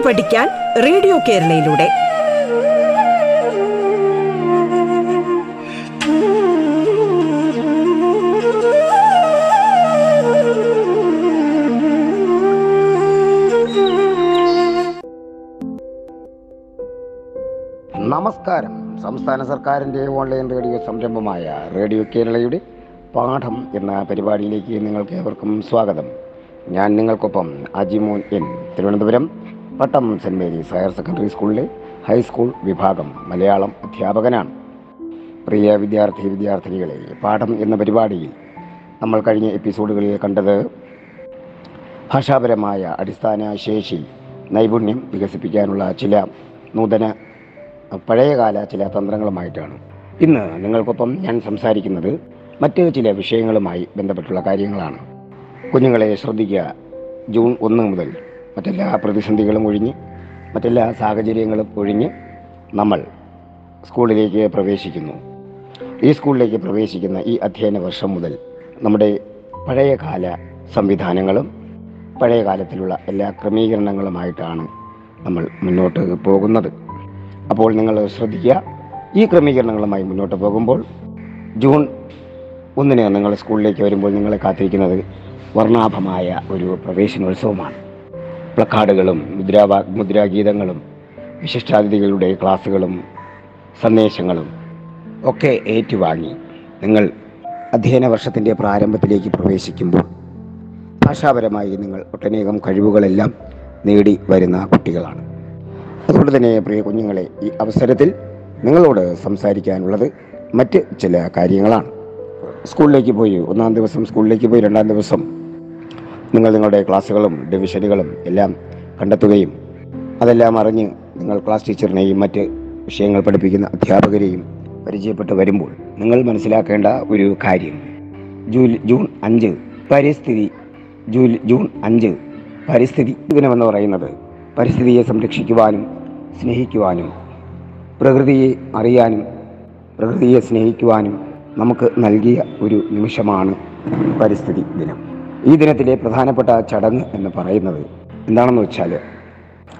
കേട്ടു പഠിക്കാൻ റേഡിയോ കേരളയിലൂടെ. നമസ്കാരം. സംസ്ഥാന സർക്കാരിന്റെ ഓൺലൈൻ റേഡിയോ സംരംഭമായ റേഡിയോ കേരളയുടെ പാഠം എന്ന പരിപാടിയിലേക്ക് നിങ്ങൾക്ക് ഏവർക്കും സ്വാഗതം. ഞാൻ നിങ്ങൾക്കൊപ്പം Ajimon N. Thiruvananthapuram. Pattom saint Mary's higher secondary സ്കൂളിലെ ഹൈസ്കൂൾ വിഭാഗം മലയാളം അധ്യാപകനാണ്. പ്രിയ വിദ്യാർത്ഥി വിദ്യാർത്ഥിനികളെ പാഠം എന്ന പരിപാടിയിൽ നമ്മൾ കഴിഞ്ഞ എപ്പിസോഡുകളിൽ കണ്ടത് ഭാഷാപരമായ അടിസ്ഥാന ശേഷി നൈപുണ്യം വികസിപ്പിക്കാനുള്ള ചില നൂതന പഴയകാല ചില തന്ത്രങ്ങളുമായിട്ടാണ്. ഇന്ന് നിങ്ങൾക്കൊപ്പം ഞാൻ സംസാരിക്കുന്നത് മറ്റ് ചില വിഷയങ്ങളുമായി ബന്ധപ്പെട്ടുള്ള കാര്യങ്ങളാണ്. കുഞ്ഞുങ്ങളെ ശ്രദ്ധിക്കുക. ജൂൺ ഒന്ന് മുതൽ മറ്റെല്ലാ പ്രതിസന്ധികളും ഒഴിഞ്ഞ് മറ്റെല്ലാ സാഹചര്യങ്ങളും ഒഴിഞ്ഞ് നമ്മൾ സ്കൂളിലേക്ക് പ്രവേശിക്കുന്നു. ഈ സ്കൂളിലേക്ക് പ്രവേശിക്കുന്ന ഈ അധ്യയന വർഷം മുതൽ നമ്മുടെ പഴയകാല സംവിധാനങ്ങളും പഴയ കാലത്തിലുള്ള എല്ലാ ക്രമീകരണങ്ങളുമായിട്ടാണ് നമ്മൾ മുന്നോട്ട് പോകുന്നത്. അപ്പോൾ നിങ്ങൾ ശ്രദ്ധിക്കുക ഈ ക്രമീകരണങ്ങളുമായി മുന്നോട്ട് പോകുമ്പോൾ ജൂൺ ഒന്നിന് നിങ്ങൾ സ്കൂളിലേക്ക് വരുമ്പോൾ നിങ്ങളെ കാത്തിരിക്കുന്നത് വർണാഭമായ ഒരു പ്രവേശനോത്സവമാണ്. പ്ലക്കാർഡുകളും മുദ്രാവാ മുദ്രാഗീതങ്ങളും വിശിഷ്ടാതിഥികളുടെ ക്ലാസ്സുകളും സന്ദേശങ്ങളും ഒക്കെ ഏറ്റുവാങ്ങി നിങ്ങൾ അധ്യയന വർഷത്തിന്റെ പ്രാരംഭത്തിലേക്ക് പ്രവേശിക്കുമ്പോൾ ഭാഷാപരമായി നിങ്ങൾ ഒട്ടനേകം കഴിവുകളെല്ലാം നേടി വരുന്ന കുട്ടികളാണ്. അതുകൊണ്ട് തന്നെ പ്രിയ കുഞ്ഞുങ്ങളെ ഈ അവസരത്തിൽ നിങ്ങളോട് സംസാരിക്കാനുള്ളത് മറ്റ് ചില കാര്യങ്ങളാണ്. സ്കൂളിലേക്ക് പോയി ഒന്നാം ദിവസം സ്കൂളിലേക്ക് പോയി രണ്ടാം ദിവസം നിങ്ങൾ നിങ്ങളുടെ ക്ലാസ്സുകളും ഡിവിഷനുകളും എല്ലാം കണ്ടെത്തുകയും അതെല്ലാം അറിഞ്ഞ് നിങ്ങൾ ക്ലാസ് ടീച്ചറിനെയും മറ്റ് വിഷയങ്ങൾ പഠിപ്പിക്കുന്ന അധ്യാപകരെയും പരിചയപ്പെട്ട് വരുമ്പോൾ നിങ്ങൾ മനസ്സിലാക്കേണ്ട ഒരു കാര്യം. ജൂലൈ ജൂൺ അഞ്ച് പരിസ്ഥിതി ജൂലൈ ജൂൺ അഞ്ച് പരിസ്ഥിതി ദിനമെന്ന് പറയുന്നത് പരിസ്ഥിതിയെ സംരക്ഷിക്കുവാനും സ്നേഹിക്കുവാനും പ്രകൃതിയെ അറിയാനും പ്രകൃതിയെ സ്നേഹിക്കുവാനും നമുക്ക് നൽകിയ ഒരു നിമിഷമാണ് പരിസ്ഥിതി ദിനം. ഈ ദിനത്തിലെ പ്രധാനപ്പെട്ട ചടങ്ങ് എന്ന് പറയുന്നത് എന്താണെന്ന് വെച്ചാൽ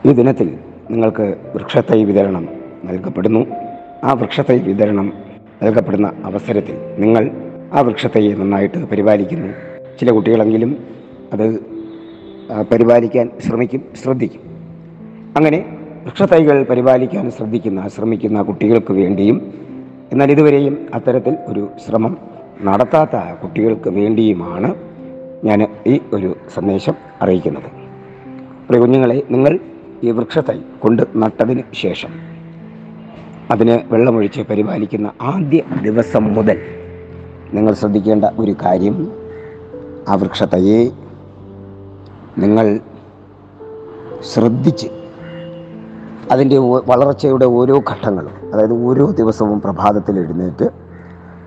ഈ ദിനത്തിൽ നിങ്ങൾക്ക് വൃക്ഷത്തൈ വിതരണം നൽകപ്പെടുന്നു. ആ വൃക്ഷത്തൈ വിതരണം നൽകപ്പെടുന്ന അവസരത്തിൽ നിങ്ങൾ ആ വൃക്ഷത്തൈയെ നന്നായിട്ട് പരിപാലിക്കുന്നു. ചില കുട്ടികളെങ്കിലും അത് പരിപാലിക്കാൻ ശ്രമിക്കും ശ്രദ്ധിക്കും. അങ്ങനെ വൃക്ഷത്തൈകൾ പരിപാലിക്കാൻ ശ്രദ്ധിക്കുന്ന ശ്രമിക്കുന്ന കുട്ടികൾക്ക് വേണ്ടിയും എന്നാൽ ഇതുവരെയും അത്തരത്തിൽ ഒരു ശ്രമം നടത്താത്ത കുട്ടികൾക്ക് വേണ്ടിയുമാണ് ഞാൻ ഈ ഒരു സന്ദേശം അറിയിക്കുന്നത്. പ്രിയ കുഞ്ഞുങ്ങളെ നിങ്ങൾ ഈ വൃക്ഷത്തൈ കൊണ്ട് നട്ടതിന് ശേഷം അതിനെ വെള്ളമൊഴിച്ച് പരിപാലിക്കുന്ന ആദ്യ ദിവസം മുതൽ നിങ്ങൾ ശ്രദ്ധിക്കേണ്ട ഒരു കാര്യം ആ വൃക്ഷത്തയെ നിങ്ങൾ ശ്രദ്ധിച്ച് അതിന്റെ വളർച്ചയുടെ ഓരോ ഘട്ടങ്ങളും അതായത് ഓരോ ദിവസവും പ്രഭാതത്തിൽ എഴുന്നേറ്റ്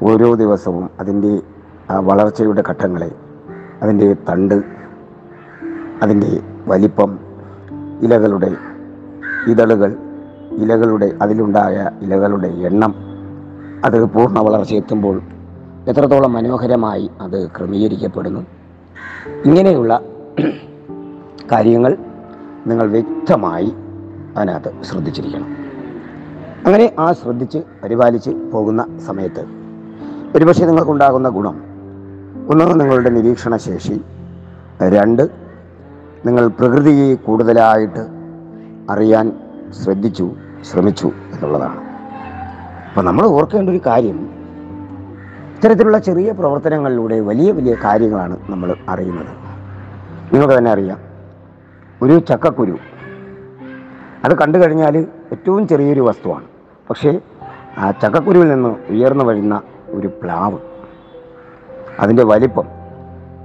ഓരോ ദിവസവും അതിന്റെ വളർച്ചയുടെ ഘട്ടങ്ങളെ അതിന്റെ തണ്ട് അതിന്റെ വലിപ്പം ഇലകളുടെ ഇതളുകൾ ഇലകളുടെ അതിലുണ്ടായ ഇലകളുടെ എണ്ണം അത് പൂർണ വളർച്ച എത്തുമ്പോൾ എത്രത്തോളം മനോഹരമായി അത് ക്രമീകരിക്കപ്പെടുന്നു. ഇങ്ങനെയുള്ള കാര്യങ്ങൾ നിങ്ങൾ വ്യക്തമായി അതിനകത്ത് ശ്രദ്ധിച്ചിരിക്കണം. അങ്ങനെ ആ ശ്രദ്ധിച്ച് പരിപാലിച്ച് പോകുന്ന സമയത്ത് ഒരുപക്ഷെ നിങ്ങൾക്കുണ്ടാകുന്ന ഗുണം ഒന്ന് നിങ്ങളുടെ നിരീക്ഷണ ശേഷി. രണ്ട് നിങ്ങൾ പ്രകൃതിയെ കൂടുതലായിട്ട് അറിയാൻ ശ്രദ്ധിച്ചു ശ്രമിച്ചു എന്നുള്ളതാണ്. അപ്പം നമ്മൾ ഓർക്കേണ്ട ഒരു കാര്യം ഇത്തരത്തിലുള്ള ചെറിയ പ്രവർത്തനങ്ങളിലൂടെ വലിയ വലിയ കാര്യങ്ങളാണ് നമ്മൾ അറിയുന്നത്. നിങ്ങൾക്ക് തന്നെ അറിയാം ഒരു ചക്കക്കുരു അത് കണ്ടു കഴിഞ്ഞാൽ ഏറ്റവും ചെറിയൊരു വസ്തുവാണ്. പക്ഷേ ആ ചക്കക്കുരുവിൽ നിന്ന് ഉയർന്നു വരുന്ന ഒരു പ്ലാവ് അതിന്റെ വലിപ്പം.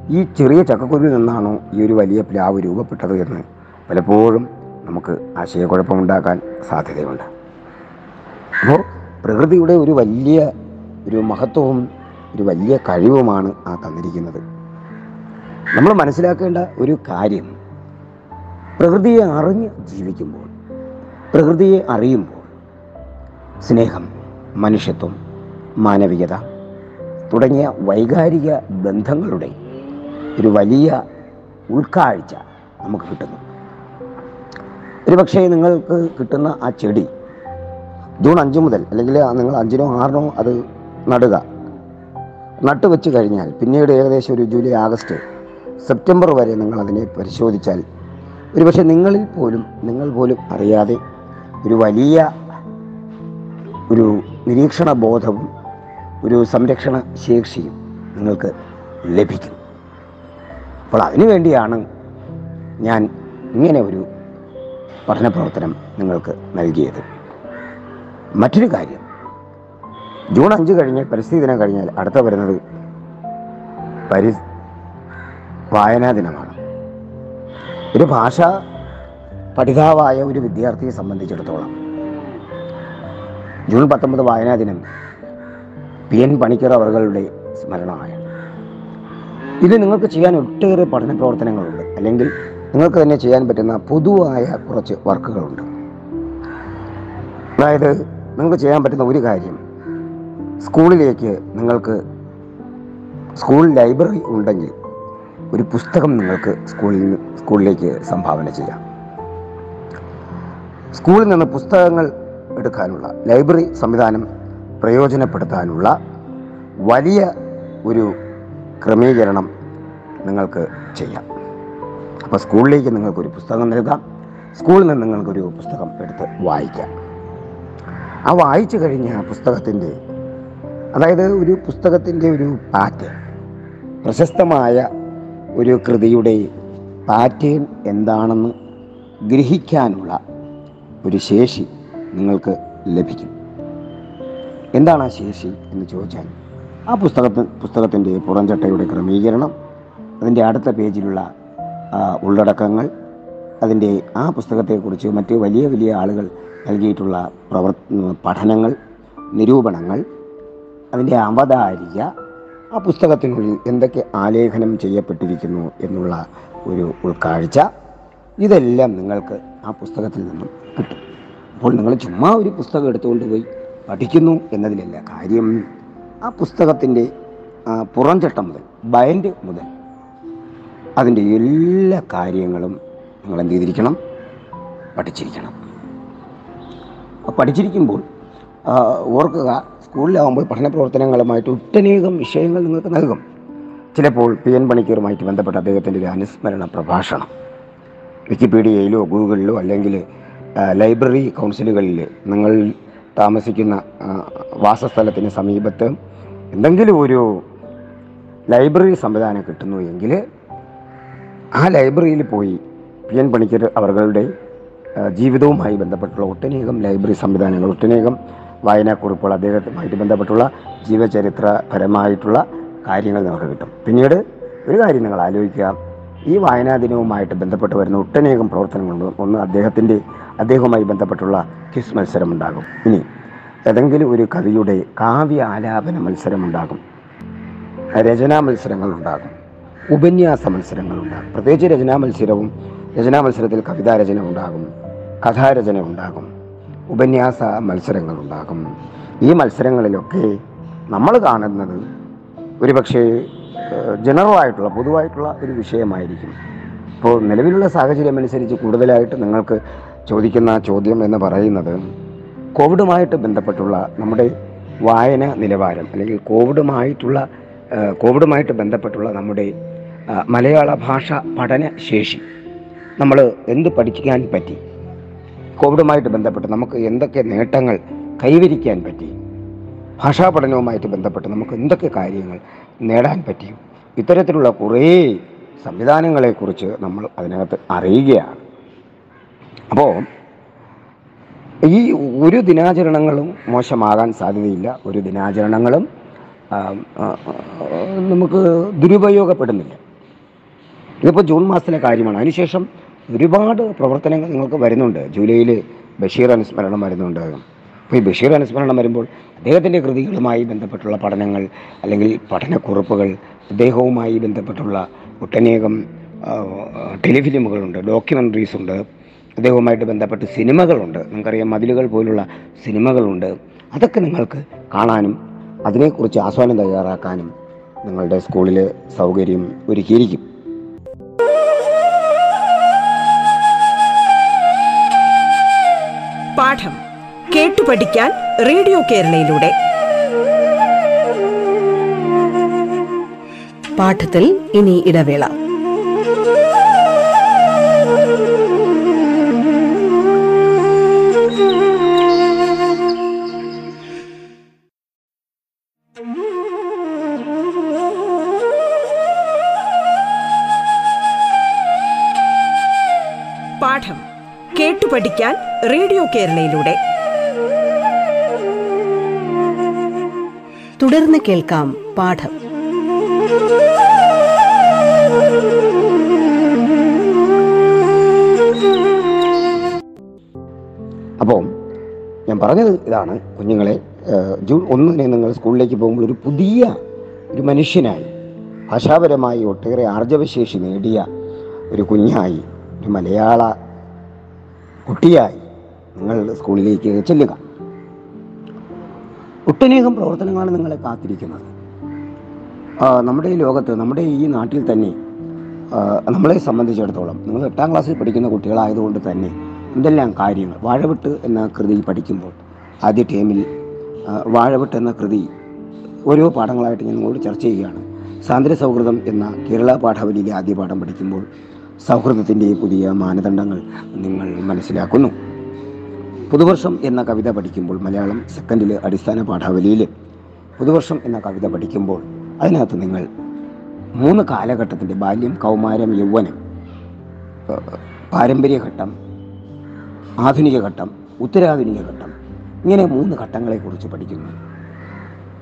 ഈ ചെറിയ ചക്കക്കുരുവിൽ നിന്നാണോ ഈ ഒരു വലിയ പ്ലാവ് രൂപപ്പെട്ടത് എന്ന് പലപ്പോഴും നമുക്ക് ആശയക്കുഴപ്പമുണ്ടാക്കാൻ സാധ്യതയുണ്ട്. അപ്പോൾ പ്രകൃതിയുടെ ഒരു വലിയ ഒരു മഹത്വവും ഒരു വലിയ കഴിവുമാണ് ആ തന്നിരിക്കുന്നത്. നമ്മൾ മനസ്സിലാക്കേണ്ട ഒരു കാര്യം പ്രകൃതിയെ അറിഞ്ഞ് ജീവിക്കുമ്പോൾ പ്രകൃതിയെ അറിയുമ്പോൾ സ്നേഹം മനുഷ്യത്വം മാനവികത തുടങ്ങിയ വൈകാരിക ബന്ധങ്ങളുടെ ഒരു വലിയ ഉൾക്കാഴ്ച നമുക്ക് കിട്ടുന്നു. ഒരുപക്ഷേ നിങ്ങൾക്ക് കിട്ടുന്ന ആ ചെടി ജൂൺ അഞ്ച് മുതൽ അല്ലെങ്കിൽ നിങ്ങൾ അഞ്ചിനോ ആറിനോ അത് നടുക. നട്ടു വെച്ച് കഴിഞ്ഞാൽ പിന്നീട് ഏകദേശം ഒരു ജൂലൈ ആഗസ്റ്റ് സെപ്റ്റംബർ വരെ നിങ്ങൾ അതിനെ പരിശോധിച്ചാൽ ഒരുപക്ഷെ നിങ്ങളിൽ പോലും നിങ്ങൾ പോലും അറിയാതെ ഒരു വലിയ ഒരു നിരീക്ഷണ ബോധവും ഒരു സംരക്ഷണ ശേഷിയും നിങ്ങൾക്ക് ലഭിക്കും. അപ്പോൾ അതിനു വേണ്ടിയാണ് ഞാൻ ഇങ്ങനെ ഒരു പഠന പ്രവർത്തനം നിങ്ങൾക്ക് നൽകിയത്. മറ്റൊരു കാര്യം ജൂൺ അഞ്ച് കഴിഞ്ഞ് പരിസ്ഥിതി ദിനം കഴിഞ്ഞാൽ അടുത്ത വരുന്നത് പരി വായനാ ദിനമാണ്. ഒരു ഭാഷ പഠിതാവായ ഒരു വിദ്യാർത്ഥിയെ സംബന്ധിച്ചിടത്തോളം ജൂൺ പത്തൊമ്പത് വായനാ ദിനം പി എൻ പണിക്കർ അവരുടെ സ്മരണമായ. ഇത് നിങ്ങൾക്ക് ചെയ്യാൻ ഒട്ടേറെ പഠന പ്രവർത്തനങ്ങളുണ്ട്. അല്ലെങ്കിൽ നിങ്ങൾക്ക് തന്നെ ചെയ്യാൻ പറ്റുന്ന പൊതുവായ കുറച്ച് വർക്കുകളുണ്ട്. അതായത് നിങ്ങൾക്ക് ചെയ്യാൻ പറ്റുന്ന ഒരു കാര്യം സ്കൂളിലേക്ക് നിങ്ങൾക്ക് സ്കൂൾ ലൈബ്രറി ഉണ്ടെങ്കിൽ ഒരു പുസ്തകം നിങ്ങൾക്ക് സ്കൂളിൽ സ്കൂളിലേക്ക് സംഭാവന ചെയ്യാം. സ്കൂളിൽ നിന്ന് പുസ്തകങ്ങൾ എടുക്കാനുള്ള ലൈബ്രറി സംവിധാനം പ്രയോജനപ്പെടുത്താനുള്ള വലിയ ഒരു ക്രമീകരണം നിങ്ങൾക്ക് ചെയ്യാം. അപ്പോൾ സ്കൂളിലേക്ക് നിങ്ങൾക്കൊരു പുസ്തകം നൽകാം. സ്കൂളിൽ നിന്ന് നിങ്ങൾക്കൊരു പുസ്തകം എടുത്ത് വായിക്കാം. ആ വായിച്ചു കഴിഞ്ഞ പുസ്തകത്തിന്റെ അതായത് ഒരു പുസ്തകത്തിന്റെ ഒരു പാറ്റേൺ പ്രശസ്തമായ ഒരു കൃതിയുടെ പാറ്റേൺ എന്താണെന്ന് ഗ്രഹിക്കാനുള്ള ഒരു ശേഷി നിങ്ങൾക്ക് ലഭിക്കും. എന്താണ് ആ ശേഷി എന്ന് ചോദിച്ചാൽ ആ പുസ്തകത്തിൽ പുസ്തകത്തിന്റെ പുറംചട്ടയുടെ ക്രമീകരണം അതിന്റെ അടുത്ത പേജിലുള്ള ഉള്ളടക്കങ്ങൾ അതിന്റെ ആ പുസ്തകത്തെക്കുറിച്ച് മറ്റ് വലിയ വലിയ ആളുകൾ നൽകിയിട്ടുള്ള പ്രവർ പഠനങ്ങൾ നിരൂപണങ്ങൾ അതിന്റെ അവതാരിക ആ പുസ്തകത്തിനുള്ളിൽ എന്തൊക്കെ ആലേഖനം ചെയ്യപ്പെട്ടിരിക്കുന്നു എന്നുള്ള ഒരു ഉൾക്കാഴ്ച ഇതെല്ലാം നിങ്ങൾക്ക് ആ പുസ്തകത്തിൽ നിന്നും കിട്ടും. അപ്പോൾ നിങ്ങൾ ചുമ്മാ ഒരു പുസ്തകം എടുത്തുകൊണ്ട് പോയി പഠിക്കുന്നു എന്നതിലല്ല കാര്യം. ആ പുസ്തകത്തിന്റെ പുറംചട്ടം മുതൽ ബൈൻഡ് മുതൽ അതിന്റെ എല്ലാ കാര്യങ്ങളും നിങ്ങൾ എന്ത് ചെയ്തിരിക്കണം? പഠിച്ചിരിക്കണം. പഠിച്ചിരിക്കുമ്പോൾ ഓർക്കുക സ്കൂളിലാവുമ്പോൾ പഠന പ്രവർത്തനങ്ങളുമായിട്ട് ഒട്ടനേകം വിഷയങ്ങൾ നിങ്ങൾക്ക് നൽകും. ചിലപ്പോൾ പി എൻ പണിക്കറുമായിട്ട് ബന്ധപ്പെട്ട അദ്ദേഹത്തിന്റെ ഒരു അനുസ്മരണ പ്രഭാഷണം. വിക്കിപീഡിയയിലോ ഗൂഗിളിലോ അല്ലെങ്കിൽ ലൈബ്രറി കൗൺസിലുകളിൽ നിങ്ങൾ താമസിക്കുന്ന വാസസ്ഥലത്തിന് സമീപത്ത് എന്തെങ്കിലും ഒരു ലൈബ്രറി സംവിധാനം കിട്ടുന്നു എങ്കിൽ ആ ലൈബ്രറിയിൽ പോയി പി എൻ പണിക്കർ അവരുടെ ജീവിതവുമായി ബന്ധപ്പെട്ടുള്ള ഒട്ടനേകം ലൈബ്രറി സംവിധാനങ്ങൾ ഒട്ടനേകം വായനാക്കുറിപ്പുകൾ അദ്ദേഹത്തുമായിട്ട് ബന്ധപ്പെട്ടുള്ള ജീവചരിത്രപരമായിട്ടുള്ള കാര്യങ്ങൾ നമുക്ക് കിട്ടും. പിന്നീട് ഒരു കാര്യം നിങ്ങൾ ആലോചിക്കുക. ഈ വായനാ ദിനവുമായിട്ട് ബന്ധപ്പെട്ട് വരുന്ന ഒട്ടനേകം പ്രവർത്തനങ്ങളുണ്ട് ഒന്ന് അദ്ദേഹത്തിന്റെ അദ്ദേഹവുമായി ബന്ധപ്പെട്ടുള്ള ക്വിസ് മത്സരമുണ്ടാകും. ഇനി ഏതെങ്കിലും ഒരു കവിയുടെ കാവ്യ ആലാപന മത്സരമുണ്ടാകും. രചനാ മത്സരങ്ങളുണ്ടാകും. ഉപന്യാസ മത്സരങ്ങളുണ്ടാകും. പ്രത്യേകിച്ച് രചനാ മത്സരവും രചനാ മത്സരത്തിൽ കവിതാരചന ഉണ്ടാകും കഥാരചന ഉണ്ടാകും ഉപന്യാസ മത്സരങ്ങളുണ്ടാകും. ഈ മത്സരങ്ങളിലൊക്കെ നമ്മൾ കാണുന്നത് ഒരുപക്ഷേ ജനറൽ ആയിട്ടുള്ള പൊതുവായിട്ടുള്ള ഒരു വിഷയമായിരിക്കും. ഇപ്പോൾ നിലവിലുള്ള സാഹചര്യമനുസരിച്ച് കൂടുതലായിട്ട് നിങ്ങൾക്ക് ചോദിക്കുന്ന ചോദ്യം എന്ന് പറയുന്നത് കോവിഡുമായിട്ട് ബന്ധപ്പെട്ടുള്ള നമ്മുടെ വായന നിലവാരം അല്ലെങ്കിൽ കോവിഡുമായിട്ടുള്ള കോവിഡുമായിട്ട് ബന്ധപ്പെട്ടുള്ള നമ്മുടെ മലയാള ഭാഷ പഠന ശേഷി നമ്മൾ എന്ത് പഠിക്കാൻ പറ്റി? കോവിഡുമായിട്ട് ബന്ധപ്പെട്ട് നമുക്ക് എന്തൊക്കെ നേട്ടങ്ങൾ കൈവരിക്കാൻ പറ്റി? ഭാഷാ പഠനവുമായിട്ട് ബന്ധപ്പെട്ട് നമുക്ക് എന്തൊക്കെ കാര്യങ്ങൾ നേടാൻ പറ്റി? ഇത്തരത്തിലുള്ള കുറേ സംവിധാനങ്ങളെക്കുറിച്ച് നമ്മൾ അതിനകത്ത് അറിയുകയാണ്. അപ്പോൾ ഈ ഒരു ദിനാചരണങ്ങളും മോശമാകാൻ സാധ്യതയില്ല. ഒരു ദിനാചരണങ്ങളും നമുക്ക് ദുരുപയോഗപ്പെടുന്നില്ല. ഇതിപ്പോൾ ജൂൺ മാസത്തിലെ കാര്യമാണ്. അതിനുശേഷം ഒരുപാട് പ്രവർത്തനങ്ങൾ നിങ്ങൾക്ക് വരുന്നുണ്ട്. ജൂലൈയിൽ ബഷീർ അനുസ്മരണം വരുന്നുണ്ട്. അപ്പോൾ ഈ ബഷീർ അനുസ്മരണം വരുമ്പോൾ അദ്ദേഹത്തിന്റെ കൃതികളുമായി ബന്ധപ്പെട്ടുള്ള പഠനങ്ങൾ അല്ലെങ്കിൽ പഠനക്കുറിപ്പുകൾ അദ്ദേഹവുമായി ബന്ധപ്പെട്ടുള്ള ഒട്ടനേകം ടെലിഫിലിമുകളുണ്ട് ഡോക്യുമെന്ററീസ് ഉണ്ട് അദ്ദേഹവുമായിട്ട് ബന്ധപ്പെട്ട് സിനിമകളുണ്ട്. നമുക്കറിയാം മതിലുകൾ പോലുള്ള സിനിമകളുണ്ട്. അതൊക്കെ നിങ്ങൾക്ക് കാണാനും അതിനെക്കുറിച്ച് ആസ്വാദനം തയ്യാറാക്കാനും നിങ്ങളുടെ സ്കൂളിൽ സൗകര്യം ഒരുക്കിയിരിക്കും. പാഠം കേട്ടു പഠിക്കാൻ റേഡിയോ കേരളയിലൂടെ. പാഠത്തിൽ ഇനി ഇടവേള. പഠിക്കാൻ റേഡിയോ കേരളയിലൂടെ. തുടർന്ന് കേൾക്കാം പാഠം. അപ്പോൾ ഞാൻ പറഞ്ഞത് ഇതാണ്. കുഞ്ഞുങ്ങളെ ജൂൺ ഒന്നിന് നിങ്ങൾ സ്കൂളിലേക്ക് പോകുമ്പോൾ ഒരു പുതിയ ഒരു മനുഷ്യനായി ഭാഷാപരമായി ഒട്ടേറെ ആർജവശേഷി നേടിയ ഒരു കുഞ്ഞായി ഒരു മലയാള കുട്ടിയായി നിങ്ങൾ സ്കൂളിലേക്ക് ചെല്ലുക. ഒട്ടനേകം പ്രവർത്തനങ്ങളാണ് നിങ്ങളെ കാത്തിരിക്കുന്നത്. നമ്മുടെ ഈ ലോകത്ത് നമ്മുടെ ഈ നാട്ടിൽ തന്നെ നമ്മളെ സംബന്ധിച്ചിടത്തോളം നിങ്ങൾ എട്ടാം ക്ലാസ്സിൽ പഠിക്കുന്ന കുട്ടികളായതുകൊണ്ട് തന്നെ എന്തെല്ലാം കാര്യങ്ങൾ? വാഴവിട്ട് എന്ന കൃതി പഠിക്കുമ്പോൾ ആദ്യ ടേമിൽ വാഴവിട്ട് എന്ന കൃതി ഓരോ പാഠങ്ങളായിട്ട് ഞാൻ നിങ്ങളോട് ചർച്ച ചെയ്യുകയാണ്. സാന്ദ്ര സൗഹൃദം എന്ന കേരള പാഠാവലിയിലെ ആദ്യ പാഠം പഠിക്കുമ്പോൾ സൗഹൃദത്തിന്റെ പുതിയ മാനദണ്ഡങ്ങൾ നിങ്ങൾ മനസ്സിലാക്കുന്നു. പുതുവർഷം എന്ന കവിത പഠിക്കുമ്പോൾ മലയാളം സെക്കൻഡിലെ അടിസ്ഥാന പാഠാവലിയിൽ പുതുവർഷം എന്ന കവിത പഠിക്കുമ്പോൾ അതിനകത്ത് നിങ്ങൾ മൂന്ന് കാലഘട്ടത്തിന്റെ ബാല്യം കൗമാരം യൗവനം പാരമ്പര്യഘട്ടം ആധുനിക ഘട്ടം ഉത്തരാധുനിക ഘട്ടം ഇങ്ങനെ മൂന്ന് ഘട്ടങ്ങളെക്കുറിച്ച് പഠിക്കുന്നു.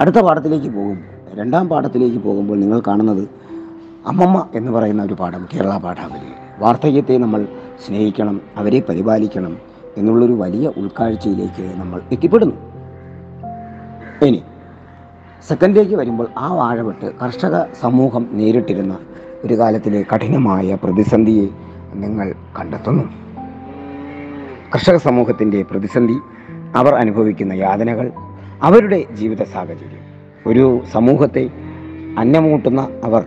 അടുത്ത പാഠത്തിലേക്ക് പോകുമ്പോൾ രണ്ടാം പാഠത്തിലേക്ക് പോകുമ്പോൾ നിങ്ങൾ കാണുന്നത് അമ്മമ്മ എന്ന് പറയുന്ന ഒരു പാഠം കേരള പാഠാവലി. വാർദ്ധക്യത്തെ നമ്മൾ സ്നേഹിക്കണം അവരെ പരിപാലിക്കണം എന്നുള്ളൊരു വലിയ ഉൾക്കാഴ്ചയിലേക്ക് നമ്മൾ എത്തിപ്പെടുന്നു. ഇനി സെക്കൻഡിലേക്ക് വരുമ്പോൾ ആ വാഴവെട്ട് കർഷക സമൂഹം നേരിട്ടിരുന്ന ഒരു കാലത്തിലെ കഠിനമായ പ്രതിസന്ധിയെ നിങ്ങൾ കണ്ടെത്തുന്നു. കർഷക സമൂഹത്തിന്റെ പ്രതിസന്ധി അവർ അനുഭവിക്കുന്ന യാതനകൾ അവരുടെ ജീവിത സാഹചര്യം. ഒരു സമൂഹത്തെ അന്നമൂട്ടുന്ന അവർ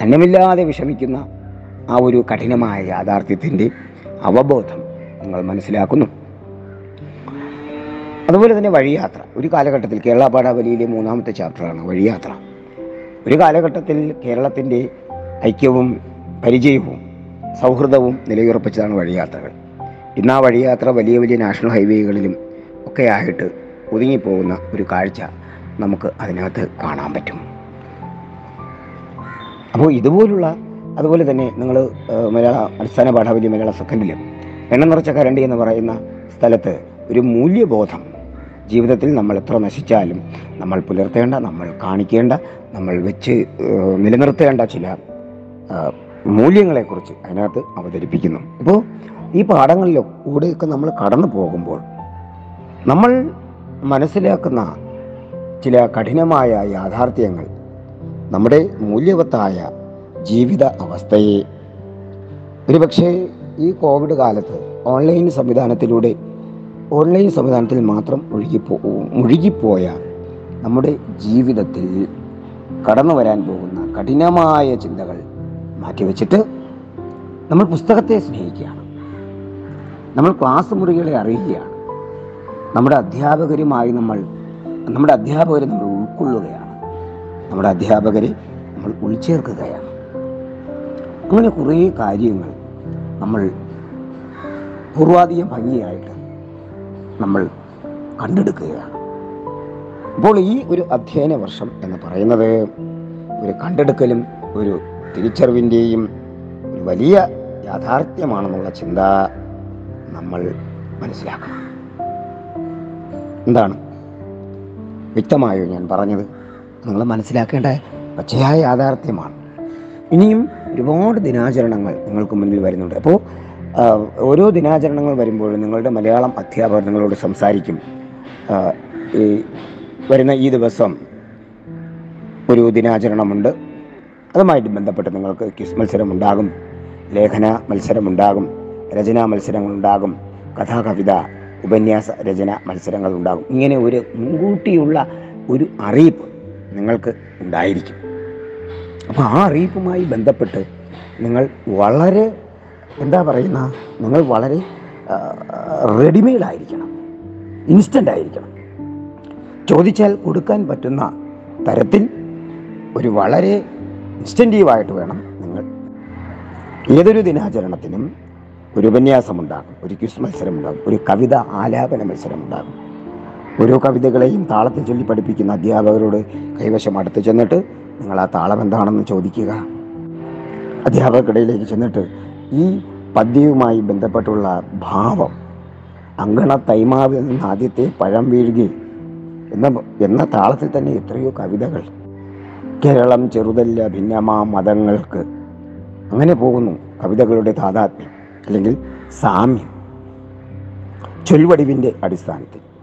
അന്നമില്ലാതെ വിഷമിക്കുന്ന ആ ഒരു കഠിനമായ യാഥാർത്ഥ്യത്തിന്റെ അവബോധം നിങ്ങൾ മനസ്സിലാക്കുന്നു. അതുപോലെ തന്നെ വഴിയാത്ര. ഒരു കാലഘട്ടത്തിൽ കേരള പാഠാവലിയിലെ മൂന്നാമത്തെ ചാപ്റ്ററാണ് വഴിയാത്ര. ഒരു കാലഘട്ടത്തിൽ കേരളത്തിന്റെ ഐക്യവും പരിചയവും സൗഹൃദവും നിലയുറപ്പിച്ചതാണ് വഴിയാത്രകൾ. ഇന്ന് ആ വഴിയാത്ര വലിയ വലിയ നാഷണൽ ഹൈവേകളിലും ഒക്കെ ആയിട്ട് ഒതുങ്ങിപ്പോകുന്ന ഒരു കാഴ്ച നമുക്ക് അതിനകത്ത് കാണാൻ പറ്റും. അപ്പോൾ ഇതുപോലുള്ള അതുപോലെ തന്നെ നിങ്ങൾ മലയാള അടിസ്ഥാന പാഠാവലി മലയാള സെക്കൻഡിൽ എണ്ണം നിറച്ച കരണ്ടി എന്ന് പറയുന്ന സ്ഥലത്ത് ഒരു മൂല്യബോധം ജീവിതത്തിൽ നമ്മൾ എത്ര നശിച്ചാലും നമ്മൾ പുലർത്തേണ്ട നമ്മൾ കാണിക്കേണ്ട നമ്മൾ വെച്ച് നിലനിർത്തേണ്ട ചില മൂല്യങ്ങളെക്കുറിച്ച് അതിനകത്ത് അവതരിപ്പിക്കുന്നു. ഇപ്പോൾ ഈ പാഠങ്ങളിലൂടെയൊക്കെ നമ്മൾ കടന്നു പോകുമ്പോൾ നമ്മൾ മനസ്സിലാക്കുന്ന ചില കഠിനമായ യാഥാർത്ഥ്യങ്ങൾ നമ്മുടെ മൂല്യവത്തായ ജീവിത അവസ്ഥയെ. ഒരുപക്ഷെ ഈ കോവിഡ് കാലത്ത് ഓൺലൈൻ സംവിധാനത്തിലൂടെ ഓൺലൈൻ സംവിധാനത്തിൽ മാത്രം ഒഴുകിപ്പോ മുഴുകിപ്പോയ നമ്മുടെ ജീവിതത്തിൽ കടന്നു വരാൻ പോകുന്ന കഠിനമായ ചിന്തകൾ മാറ്റിവെച്ചിട്ട് നമ്മൾ പുസ്തകത്തെ സ്നേഹിക്കുകയാണ്. നമ്മൾ ക്ലാസ് മുറികളെ അറിയുകയാണ്. നമ്മുടെ അധ്യാപകരുമായി നമ്മൾ നമ്മുടെ അധ്യാപകരെ നമ്മൾ ഉൾക്കൊള്ളുകയാണ്. നമ്മുടെ അധ്യാപകരെ നമ്മൾ ഉൾച്ചേർക്കുകയാണ് അങ്ങനെ കുറേ കാര്യങ്ങൾ നമ്മൾ പൂർവാധികം ഭംഗിയായിട്ട് നമ്മൾ കണ്ടെടുക്കുകയാണ്. അപ്പോൾ ഈ ഒരു അധ്യയന വർഷം എന്ന് പറയുന്നത് ഒരു കണ്ടെടുക്കലും ഒരു തിരിച്ചറിവിന്റെയും ഒരു വലിയ യാഥാർത്ഥ്യമാണെന്നുള്ള ചിന്ത നമ്മൾ മനസ്സിലാക്കണം. എന്താണ്? വ്യക്തമായോ ഞാൻ പറഞ്ഞത്? നിങ്ങൾ മനസ്സിലാക്കേണ്ട പച്ചയായ യാഥാർത്ഥ്യമാണ്. ഇനിയും ഒരുപാട് ദിനാചരണങ്ങൾ നിങ്ങൾക്ക് മുന്നിൽ വരുന്നുണ്ട്. അപ്പോൾ ഓരോ ദിനാചരണങ്ങൾ വരുമ്പോഴും നിങ്ങളുടെ മലയാളം അധ്യാപകർ നിങ്ങളോട് സംസാരിക്കും ഈ വരുന്ന ഈ ദിവസം ഒരു ദിനാചരണമുണ്ട്. അതുമായിട്ട് ബന്ധപ്പെട്ട് നിങ്ങൾക്ക് ക്വിസ് മത്സരം ഉണ്ടാകും ലേഖന മത്സരമുണ്ടാകും രചനാ മത്സരങ്ങളുണ്ടാകും കഥാകവിത ഉപന്യാസ രചന മത്സരങ്ങളുണ്ടാകും. ഇങ്ങനെ ഒരു മുൻകൂട്ടിയുള്ള ഒരു അറിയിപ്പ് നിങ്ങൾക്ക് ഉണ്ടായിരിക്കും. അപ്പോൾ ആ അറിയിപ്പുമായി ബന്ധപ്പെട്ട് നിങ്ങൾ വളരെ എന്താ പറയുന്ന നിങ്ങൾ വളരെ റെഡിമെയ്ഡ് ആയിരിക്കണം. ഇൻസ്റ്റന്റ് ആയിരിക്കണം. ചോദിച്ചാൽ കൊടുക്കാൻ പറ്റുന്ന തരത്തിൽ ഒരു വളരെ ഇൻസ്റ്റന്റീവായിട്ട് വേണം നിങ്ങൾ. ഏതൊരു ദിനാചരണത്തിനും ഒരു ഉപന്യാസമുണ്ടാകും ഒരു ക്വിസ് മത്സരമുണ്ടാകും ഒരു കവിത ആലാപന മത്സരമുണ്ടാകും. ഓരോ കവിതകളെയും താളത്തിൽ ചൊല്ലി പഠിപ്പിക്കുന്ന അധ്യാപകരോട് കൈവശം അടുത്ത് ചെന്നിട്ട് നിങ്ങൾ ആ താളം എന്താണെന്ന് ചോദിക്കുക. അധ്യാപകർക്കിടയിലേക്ക് ചെന്നിട്ട് ഈ പദ്യവുമായി ബന്ധപ്പെട്ടുള്ള ഭാവം അങ്കണ തൈമാവിൽ നിന്ന് ആദ്യത്തെ പഴം വീഴുകി എന്ന എന്ന താളത്തിൽ തന്നെ എത്രയോ കവിതകൾ. കേരളം ചെറുതല്ല ഭിന്നമാ മതങ്ങൾക്ക്. അങ്ങനെ പോകുന്നു കവിതകളുടെ താതാത്മ്യം അല്ലെങ്കിൽ സാമ്യം. ചൊൽവടിവിന്റെ അടിസ്ഥാനത്തിൽ.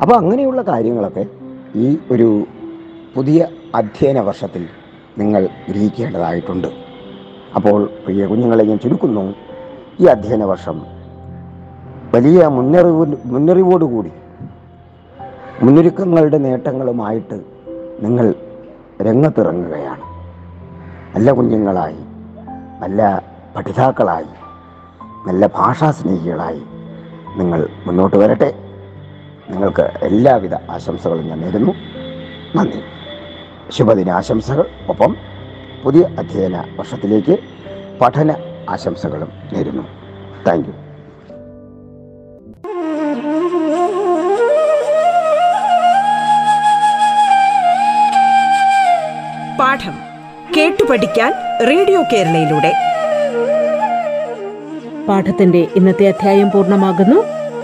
അപ്പോൾ അങ്ങനെയുള്ള കാര്യങ്ങളൊക്കെ ഈ ഒരു പുതിയ അധ്യയന വർഷത്തിൽ നിങ്ങൾ ഗ്രഹിക്കേണ്ടതായിട്ടുണ്ട്. അപ്പോൾ പ്രിയ കുഞ്ഞുങ്ങളെ ഞാൻ ചുരുക്കുന്നു. ഈ അധ്യയന വർഷം വലിയ മുന്നറിവ് മുന്നറിവോടുകൂടി മുന്നൊരുക്കങ്ങളുടെ നേട്ടങ്ങളുമായിട്ട് നിങ്ങൾ രംഗത്തിറങ്ങുകയാണ്. നല്ല കുഞ്ഞുങ്ങളായി നല്ല പഠിതാക്കളായി നല്ല ഭാഷാ സ്നേഹികളായി നിങ്ങൾ മുന്നോട്ട് വരട്ടെ. നിങ്ങൾക്ക് എല്ലാവിധ ആശംസകളും ഞാൻ നേരുന്നു. നന്ദി. ശുഭദിന ആശംസകൾ. ഒപ്പം പുതിയ അധ്യയന വർഷത്തിലേക്ക് പഠന ആശംസകളും നേരുന്നു. താങ്ക് യു പാഠം കേട്ടു പഠിക്കാൻ റേഡിയോ കേരളയിലൂടെ. പാഠത്തിന്റെ ഇന്നത്തെ അധ്യായം പൂർണമാകുന്നു.